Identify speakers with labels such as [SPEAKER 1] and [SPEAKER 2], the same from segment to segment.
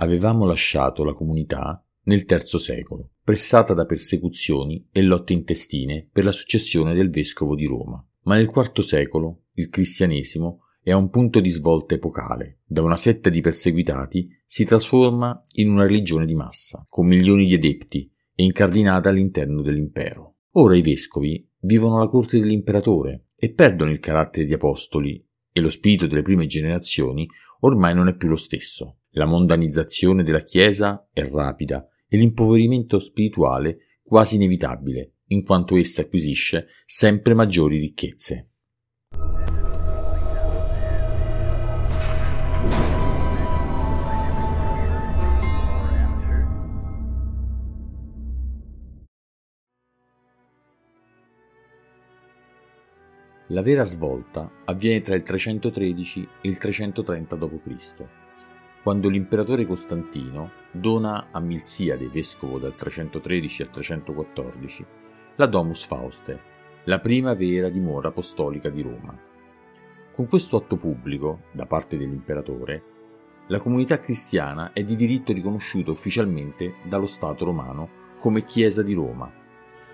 [SPEAKER 1] Avevamo lasciato la comunità nel III secolo, pressata da persecuzioni e lotte intestine per la successione del vescovo di Roma. Ma nel IV secolo il cristianesimo è a un punto di svolta epocale. Da una setta di perseguitati si trasforma in una religione di massa, con milioni di adepti e incardinata all'interno dell'impero. Ora i vescovi vivono alla corte dell'imperatore e perdono il carattere di apostoli e lo spirito delle prime generazioni ormai non è più lo stesso. La mondanizzazione della Chiesa è rapida e l'impoverimento spirituale quasi inevitabile, in quanto essa acquisisce sempre maggiori ricchezze. La vera svolta avviene tra il 313 e il 330 d.C., quando l'imperatore Costantino dona a Milziade, vescovo dal 313 al 314, la Domus Fauste, la prima vera dimora apostolica di Roma. Con questo atto pubblico, da parte dell'imperatore, la comunità cristiana è di diritto riconosciuta ufficialmente dallo Stato romano come Chiesa di Roma,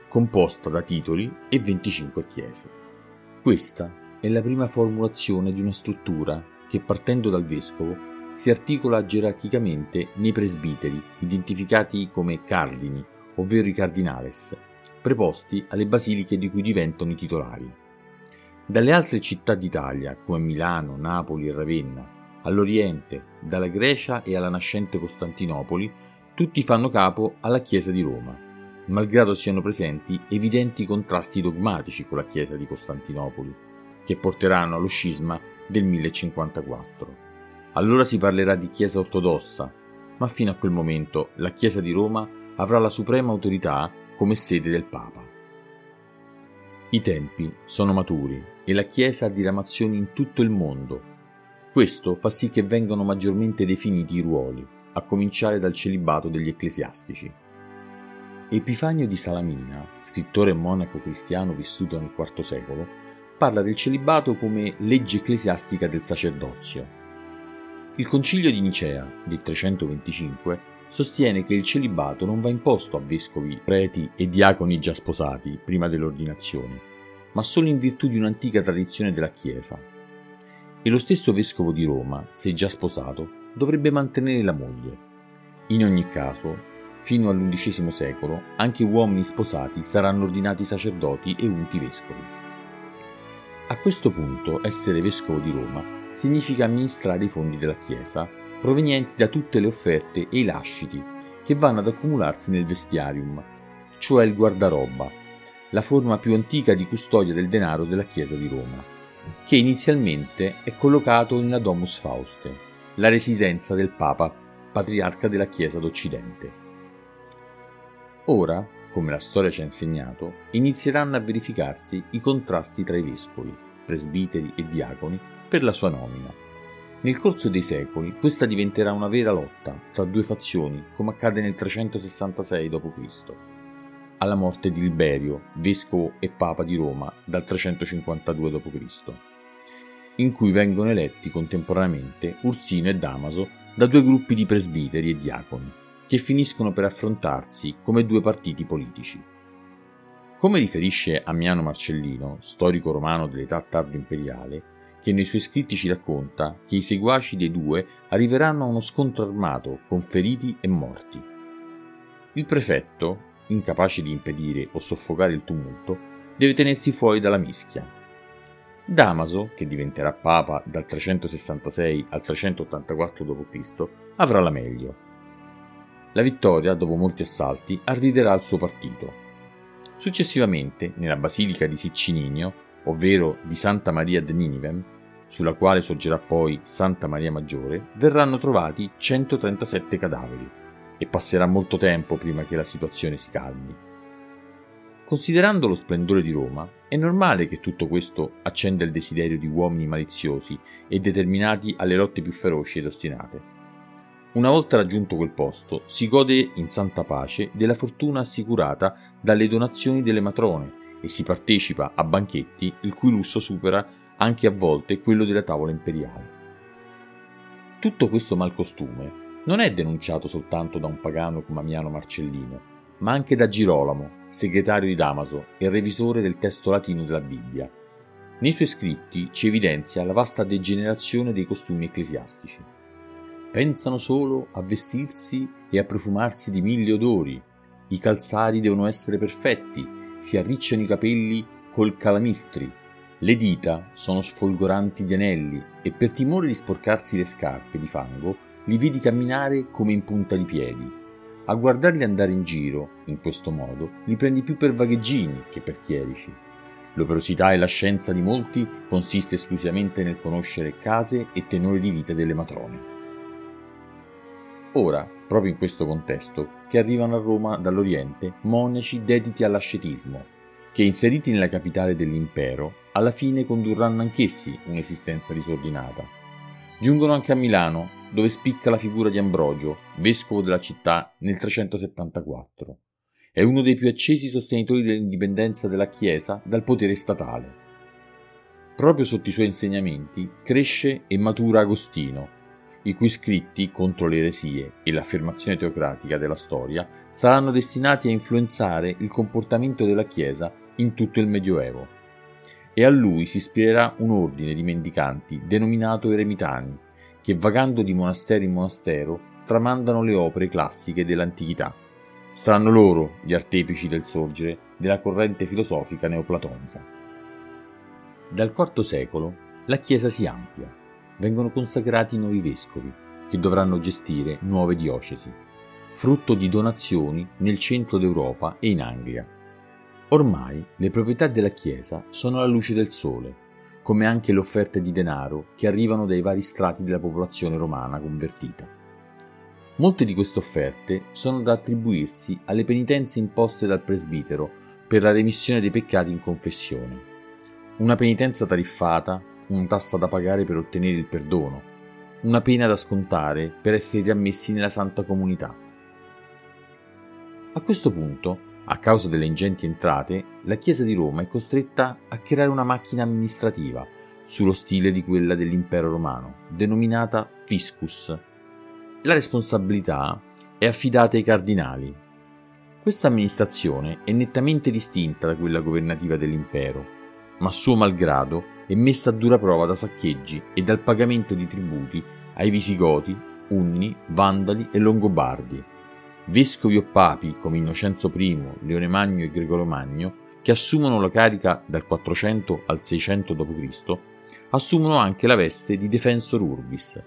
[SPEAKER 1] composta da titoli e 25 chiese. Questa è la prima formulazione di una struttura che partendo dal vescovo si articola gerarchicamente nei presbiteri, identificati come cardini, ovvero i cardinales, preposti alle basiliche di cui diventano i titolari. Dalle altre città d'Italia, come Milano, Napoli e Ravenna, all'Oriente, dalla Grecia e alla nascente Costantinopoli, tutti fanno capo alla Chiesa di Roma malgrado siano presenti evidenti contrasti dogmatici con la Chiesa di Costantinopoli, che porteranno allo scisma del 1054. Allora si parlerà di Chiesa ortodossa, ma fino a quel momento la Chiesa di Roma avrà la suprema autorità come sede del Papa. I tempi sono maturi e la Chiesa ha diramazioni in tutto il mondo. Questo fa sì che vengano maggiormente definiti i ruoli, a cominciare dal celibato degli ecclesiastici. Epifanio di Salamina, scrittore e monaco cristiano vissuto nel IV secolo, parla del celibato come legge ecclesiastica del sacerdozio. Il concilio di Nicea del 325 sostiene che il celibato non va imposto a vescovi, preti e diaconi già sposati prima dell'ordinazione, ma solo in virtù di un'antica tradizione della Chiesa. E lo stesso vescovo di Roma, se già sposato, dovrebbe mantenere la moglie. In ogni caso, Fino all'undicesimo secolo anche uomini sposati saranno ordinati sacerdoti e unti vescovi. A questo punto essere vescovo di Roma significa amministrare i fondi della Chiesa, provenienti da tutte le offerte e i lasciti che vanno ad accumularsi nel vestiarium, cioè il guardaroba, la forma più antica di custodia del denaro della Chiesa di Roma, che inizialmente è collocato nella Domus Fauste, la residenza del Papa, patriarca della Chiesa d'Occidente. Ora, come la storia ci ha insegnato, inizieranno a verificarsi i contrasti tra i vescovi, presbiteri e diaconi per la sua nomina. Nel corso dei secoli questa diventerà una vera lotta tra due fazioni, come accade nel 366 d.C., alla morte di Liberio, vescovo e papa di Roma dal 352 d.C., in cui vengono eletti contemporaneamente Ursino e Damaso da due gruppi di presbiteri e diaconi che finiscono per affrontarsi come due partiti politici. Come riferisce Ammiano Marcellino, storico romano dell'età tardo imperiale, che nei suoi scritti ci racconta che i seguaci dei due arriveranno a uno scontro armato con feriti e morti. Il prefetto, incapace di impedire o soffocare il tumulto, deve tenersi fuori dalla mischia. Damaso, che diventerà papa dal 366 al 384 d.C., avrà la meglio la vittoria, dopo molti assalti, arriverà al suo partito. Successivamente, nella basilica di Siccininio, ovvero di Santa Maria de Ninivem, sulla quale sorgerà poi Santa Maria Maggiore, verranno trovati 137 cadaveri e passerà molto tempo prima che la situazione si calmi. Considerando lo splendore di Roma, è normale che tutto questo accenda il desiderio di uomini maliziosi e determinati alle lotte più feroci ed ostinate. Una volta raggiunto quel posto, si gode in santa pace della fortuna assicurata dalle donazioni delle matrone e si partecipa a banchetti il cui lusso supera anche a volte quello della tavola imperiale. Tutto questo malcostume non è denunciato soltanto da un pagano come Amiano Marcellino, ma anche da Girolamo, segretario di Damaso e revisore del testo latino della Bibbia. Nei suoi scritti ci evidenzia la vasta degenerazione dei costumi ecclesiastici. Pensano solo a vestirsi e a profumarsi di mille odori. I calzari devono essere perfetti, si arricciano i capelli col calamistri. Le dita sono sfolgoranti di anelli e per timore di sporcarsi le scarpe di fango li vedi camminare come in punta di piedi a guardarli andare in giro, in questo modo, li prendi più per vagheggini che per chierici. L'operosità e la scienza di molti consiste esclusivamente nel conoscere case e tenori di vita delle matrone. Ora, proprio in questo contesto, che arrivano a Roma dall'Oriente monaci dediti all'ascetismo, che inseriti nella capitale dell'impero, alla fine condurranno anch'essi un'esistenza disordinata. Giungono anche a Milano, dove spicca la figura di Ambrogio, vescovo della città, nel 374. È uno dei più accesi sostenitori dell'indipendenza della Chiesa dal potere statale. Proprio sotto i suoi insegnamenti cresce e matura Agostino, i cui scritti contro le eresie e l'affermazione teocratica della storia saranno destinati a influenzare il comportamento della Chiesa in tutto il Medioevo. E a lui si ispirerà un ordine di mendicanti denominato Eremitani, che vagando di monastero in monastero tramandano le opere classiche dell'antichità. Saranno loro gli artefici del sorgere della corrente filosofica neoplatonica. Dal IV secolo la Chiesa si amplia, vengono consacrati nuovi vescovi che dovranno gestire nuove diocesi, frutto di donazioni nel centro d'Europa e in Anglia. Ormai le proprietà della Chiesa sono alla luce del sole come anche le offerte di denaro che arrivano dai vari strati della popolazione romana convertita. Molte di queste offerte sono da attribuirsi alle penitenze imposte dal presbitero per la remissione dei peccati in confessione. Una penitenza tariffata, una tassa da pagare per ottenere il perdono, una pena da scontare per essere riammessi nella santa comunità. A questo punto a causa delle ingenti entrate, la Chiesa di Roma è costretta a creare una macchina amministrativa sullo stile di quella dell'impero romano, denominata fiscus. La responsabilità è affidata ai cardinali. Questa amministrazione è nettamente distinta da quella governativa dell'impero, ma suo malgrado è messa a dura prova da saccheggi e dal pagamento di tributi ai Visigoti, Unni, Vandali e Longobardi vescovi o papi come Innocenzo I, Leone Magno e Gregorio Magno, che assumono la carica dal 400 al 600 d.C., assumono anche la veste di defensor urbis,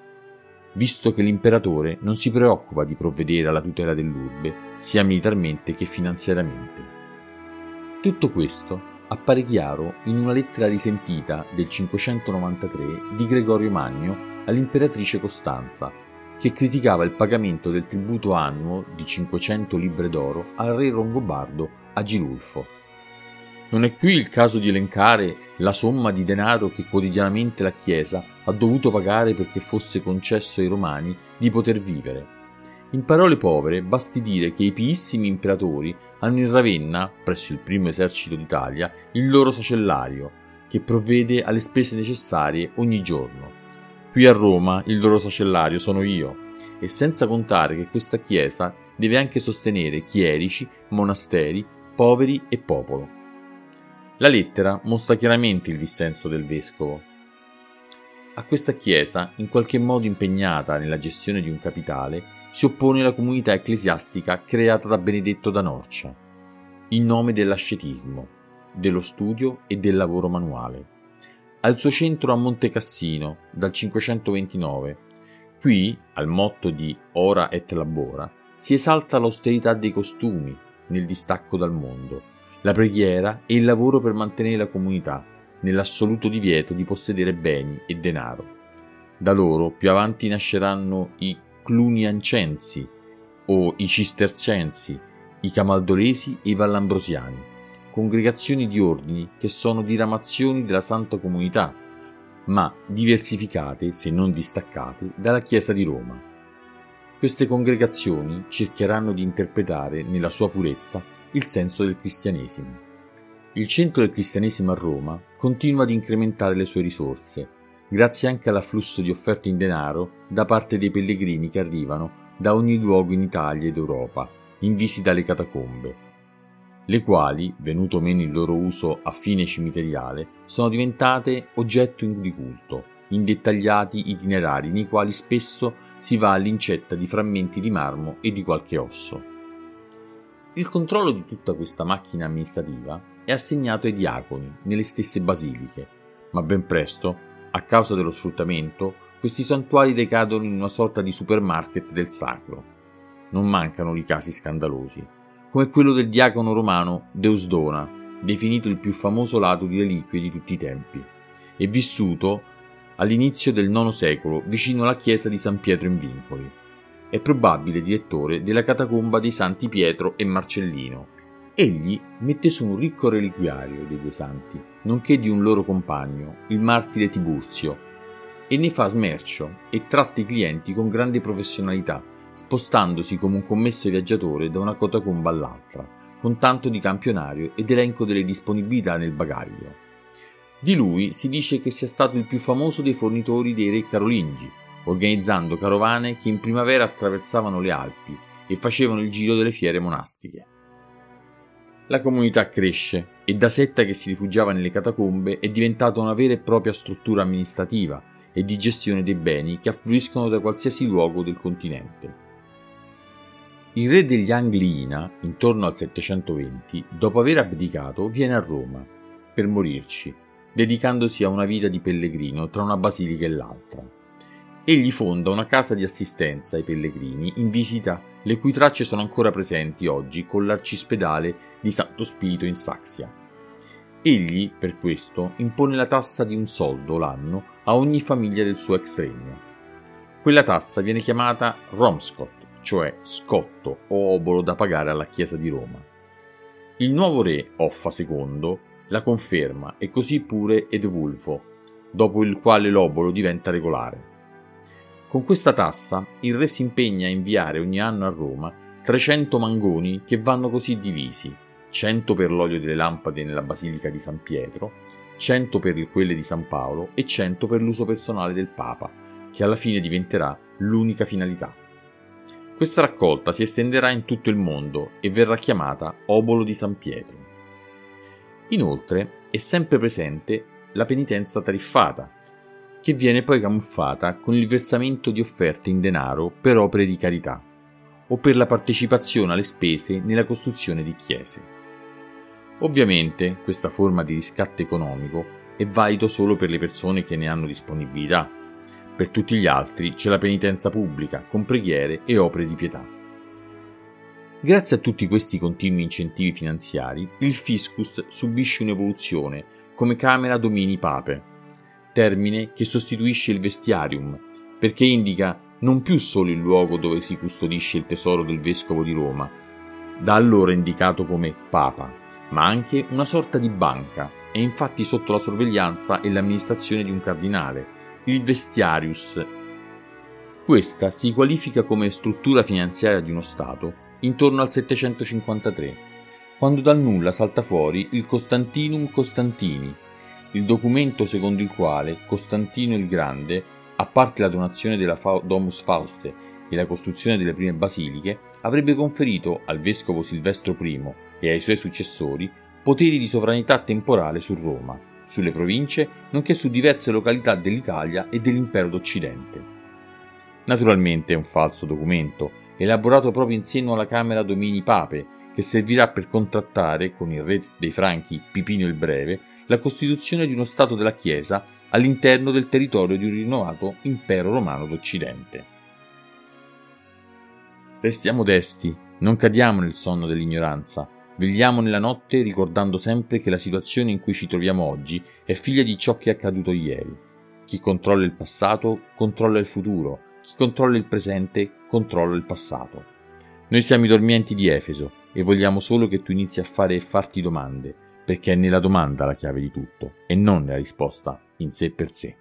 [SPEAKER 1] visto che l'imperatore non si preoccupa di provvedere alla tutela dell'urbe, sia militarmente che finanziariamente. Tutto questo appare chiaro in una lettera risentita del 593 di Gregorio Magno all'imperatrice Costanza, che criticava il pagamento del tributo annuo di 500 libbre d'oro al re longobardo Agilulfo. Non è qui il caso di elencare la somma di denaro che quotidianamente la Chiesa ha dovuto pagare perché fosse concesso ai romani di poter vivere. In parole povere, basti dire che i piissimi imperatori hanno in Ravenna, presso il primo esercito d'Italia, il loro sacellario, che provvede alle spese necessarie ogni giorno. Qui a Roma il loro sacellario sono io, e senza contare che questa chiesa deve anche sostenere chierici, monasteri, poveri e popolo. La lettera mostra chiaramente il dissenso del vescovo. A questa chiesa, in qualche modo impegnata nella gestione di un capitale, si oppone la comunità ecclesiastica creata da Benedetto da Norcia, in nome dell'ascetismo, dello studio e del lavoro manuale al suo centro a Monte Cassino dal 529. Qui, al motto di Ora et Labora, si esalta l'austerità dei costumi nel distacco dal mondo, la preghiera e il lavoro per mantenere la comunità, nell'assoluto divieto di possedere beni e denaro. Da loro più avanti nasceranno i Cluniancensi o i Cistercensi, i Camaldolesi e i Vallambrosiani congregazioni di ordini che sono diramazioni della Santa Comunità, ma diversificate, se non distaccate, dalla Chiesa di Roma. Queste congregazioni cercheranno di interpretare nella sua purezza il senso del cristianesimo. Il centro del cristianesimo a Roma continua ad incrementare le sue risorse, grazie anche all'afflusso di offerte in denaro da parte dei pellegrini che arrivano da ogni luogo in Italia ed Europa in visita alle catacombe, le quali, venuto meno il loro uso a fine cimiteriale, sono diventate oggetto di culto, in dettagliati itinerari nei quali spesso si va all'incetta di frammenti di marmo e di qualche osso. Il controllo di tutta questa macchina amministrativa è assegnato ai diaconi nelle stesse basiliche, ma ben presto, a causa dello sfruttamento, questi santuari decadono in una sorta di supermarket del sacro. Non mancano i casi scandalosi, come quello del diacono romano Deusdona, definito il più famoso lato di reliquie di tutti i tempi, e vissuto all'inizio del IX secolo vicino alla chiesa di San Pietro in Vincoli. È probabile direttore della catacomba dei santi Pietro e Marcellino. Egli mette su un ricco reliquiario dei due santi, nonché di un loro compagno, il martire Tiburzio, e ne fa smercio e tratta i clienti con grande professionalità, spostandosi come un commesso viaggiatore da una catacomba all'altra, con tanto di campionario ed elenco delle disponibilità nel bagaglio. Di lui si dice che sia stato il più famoso dei fornitori dei re carolingi, organizzando carovane che in primavera attraversavano le Alpi e facevano il giro delle fiere monastiche. La comunità cresce e da setta che si rifugiava nelle catacombe è diventata una vera e propria struttura amministrativa e di gestione dei beni che affluiscono da qualsiasi luogo del continente. Il re degli Angliina, intorno al 720, dopo aver abdicato, viene a Roma per morirci dedicandosi a una vita di pellegrino tra una basilica e l'altra. Egli fonda una casa di assistenza ai pellegrini in visita, le cui tracce sono ancora presenti oggi con l'arcispedale di Santo Spirito in Saxia. Egli, per questo, impone la tassa di un soldo l'anno a ogni famiglia del suo ex regno. Quella tassa viene chiamata Romscot, cioè scotto o obolo da pagare alla Chiesa di Roma. Il nuovo re, Offa II, la conferma e così pure Edvulfo, dopo il quale l'obolo diventa regolare. Con questa tassa il re si impegna a inviare ogni anno a Roma 300 mangoni che vanno così divisi, 100 per l'olio delle lampade nella Basilica di San Pietro, 100 per quelle di San Paolo e 100 per l'uso personale del Papa, che alla fine diventerà l'unica finalità. Questa raccolta si estenderà in tutto il mondo e verrà chiamata Obolo di San Pietro. Inoltre è sempre presente la penitenza tariffata, che viene poi camuffata con il versamento di offerte in denaro per opere di carità o per la partecipazione alle spese nella costruzione di chiese. Ovviamente questa forma di riscatto economico è valido solo per le persone che ne hanno disponibilità. Per tutti gli altri c'è la penitenza pubblica con preghiere e opere di pietà. Grazie a tutti questi continui incentivi finanziari, il fiscus subisce un'evoluzione come Camera Domini Pape, termine che sostituisce il vestiarium, perché indica non più solo il luogo dove si custodisce il tesoro del vescovo di Roma, da allora indicato come Papa, ma anche una sorta di banca, e infatti sotto la sorveglianza e l'amministrazione di un cardinale, il vestiarius. Questa si qualifica come struttura finanziaria di uno Stato intorno al 753, quando dal nulla salta fuori il Costantinum Costantini, il documento secondo il quale Costantino il Grande, a parte la donazione della Domus Fauste e la costruzione delle prime basiliche, avrebbe conferito al vescovo Silvestro I e ai suoi successori poteri di sovranità temporale su Roma, sulle province, nonché su diverse località dell'Italia e dell'impero d'Occidente. Naturalmente è un falso documento, elaborato proprio in seno alla Camera Domini Pape, che servirà per contrattare, con il re dei Franchi Pipino il Breve, la costituzione di uno Stato della Chiesa all'interno del territorio di un rinnovato impero romano d'Occidente. Restiamo desti, non cadiamo nel sonno dell'ignoranza, vegliamo nella notte ricordando sempre che la situazione in cui ci troviamo oggi è figlia di ciò che è accaduto ieri. Chi controlla il passato controlla il futuro, chi controlla il presente controlla il passato. Noi siamo i dormienti di Efeso e vogliamo solo che tu inizi a fare e farti domande, perché è nella domanda la chiave di tutto e non nella risposta in sé per sé.